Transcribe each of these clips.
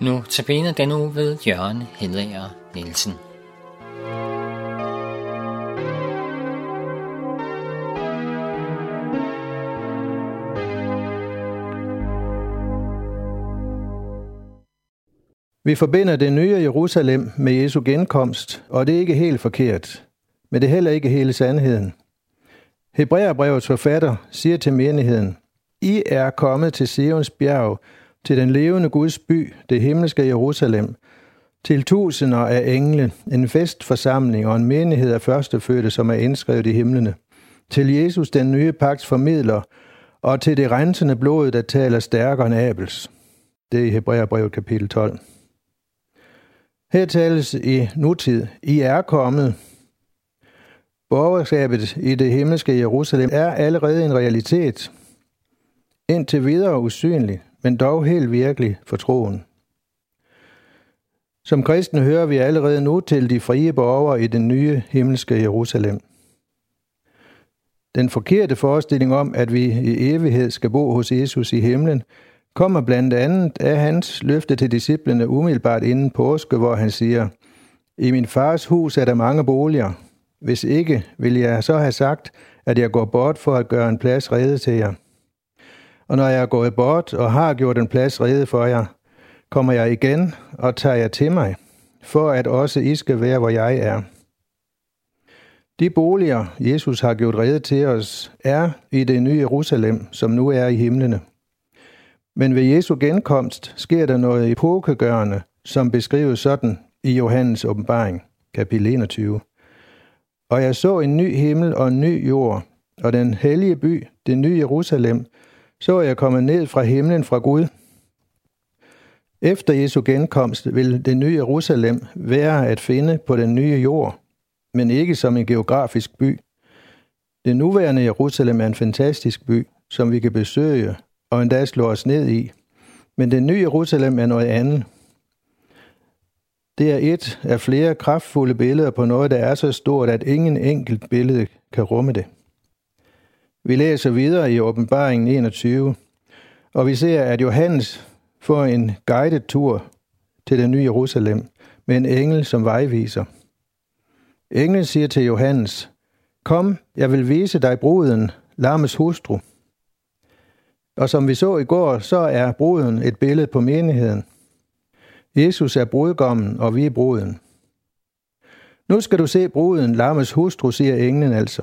Nu tabiner den uge ved Jørgen Hedager Nielsen. Vi forbinder det nye Jerusalem med Jesu genkomst, og det er ikke helt forkert. Men det er heller ikke hele sandheden. Hebræerbrevets forfatter siger til menigheden, I er kommet til Sions bjerg, til den levende Guds by, det himmelske Jerusalem, til tusinder af engle, en festforsamling og en menighed af førstefødte, som er indskrevet i himlene, til Jesus, den nye pagts formidler, og til det rensende blod, der taler stærkere end Abels. Det er i Hebræerbrevet kapitel 12. Her tales i nutid, I er kommet. Borgerskabet i det himmelske Jerusalem er allerede en realitet, indtil videre usynlig, men dog helt virkelig for troen. Som kristne hører vi allerede nu til de frie borgere i den nye himmelske Jerusalem. Den forkerte forestilling om, at vi i evighed skal bo hos Jesus i himlen, kommer blandt andet af hans løfte til disciplene umiddelbart inden påske, hvor han siger, I min fars hus er der mange boliger. Hvis ikke, vil jeg så have sagt, at jeg går bort for at gøre en plads rede til jer. Og når jeg er gået bort og har gjort en plads rede for jer, kommer jeg igen og tager jer til mig, for at også I skal være, hvor jeg er. De boliger, Jesus har gjort rede til os, er i det nye Jerusalem, som nu er i himlene. Men ved Jesu genkomst sker der noget epokegørende, som beskrives sådan i Johannes åbenbaring, kapitel 21. Og jeg så en ny himmel og en ny jord, og den hellige by, det nye Jerusalem, så jeg komme ned fra himlen fra Gud. Efter Jesu genkomst vil det nye Jerusalem være at finde på den nye jord, men ikke som en geografisk by. Det nuværende Jerusalem er en fantastisk by, som vi kan besøge og endda slå os ned i. Men det nye Jerusalem er noget andet. Det er et af flere kraftfulde billeder på noget, der er så stort, at ingen enkelt billede kan rumme det. Vi læser videre i åbenbaringen 21, og vi ser, at Johannes får en guided tur til det nye Jerusalem med en engel som vejviser. Englen siger til Johannes, Kom, jeg vil vise dig bruden, Lammes hustru. Og som vi så i går, så er bruden et billede på menigheden. Jesus er brudgommen, og vi er bruden. Nu skal du se bruden, Lammes hustru, siger englen altså.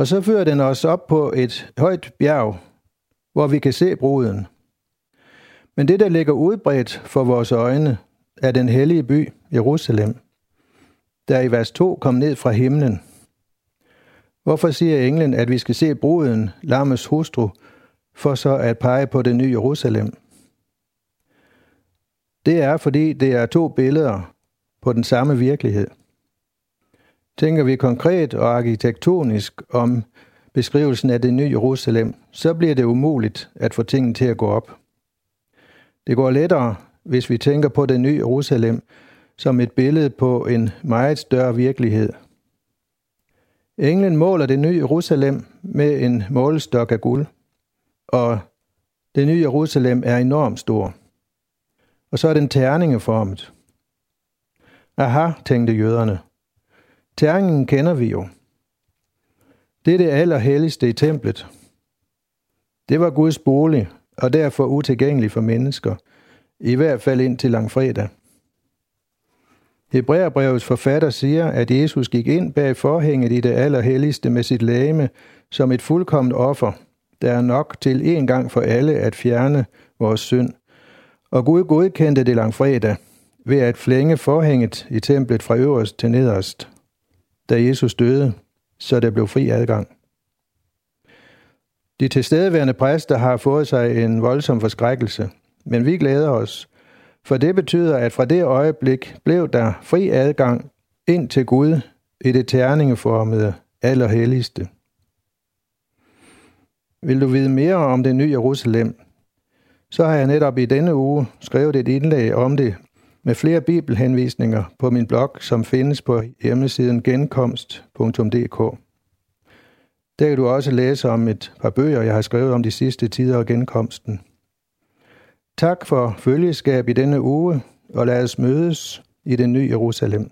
Og så fører den os op på et højt bjerg, hvor vi kan se bruden. Men det, der ligger udbredt for vores øjne, er den hellige by, Jerusalem, der i vers 2 kom ned fra himlen. Hvorfor siger englen, at vi skal se bruden, Lammes hustru, for så at pege på det nye Jerusalem? Det er, fordi det er to billeder på den samme virkelighed. Tænker vi konkret og arkitektonisk om beskrivelsen af det nye Jerusalem, så bliver det umuligt at få tingene til at gå op. Det går lettere, hvis vi tænker på det nye Jerusalem som et billede på en meget større virkelighed. Englen måler det nye Jerusalem med en målestok af guld, og det nye Jerusalem er enormt stor. Og så er den terningeformet. Aha, tænkte jøderne. Terningen kender vi jo. Det er det allerhelligste i templet. Det var Guds bolig, og derfor utilgængelig for mennesker, i hvert fald indtil langfredag. Hebræerbrevets forfatter siger, at Jesus gik ind bag forhænget i det allerhelligste med sit lame som et fuldkomment offer, der er nok til en gang for alle at fjerne vores synd. Og Gud godkendte det langfredag ved at flænge forhænget i templet fra øverst til nederst, da Jesus døde, så der blev fri adgang. De tilstedeværende præster har fået sig en voldsom forskrækkelse, men vi glæder os, for det betyder, at fra det øjeblik blev der fri adgang ind til Gud i det terningeformede allerhelligste. Vil du vide mere om det nye Jerusalem, så har jeg netop i denne uge skrevet et indlæg om det med flere bibelhenvisninger på min blog, som findes på hjemmesiden genkomst.dk. Der kan du også læse om et par bøger, jeg har skrevet om de sidste tider og genkomsten. Tak for følgeskab i denne uge, og lad os mødes i det nye Jerusalem.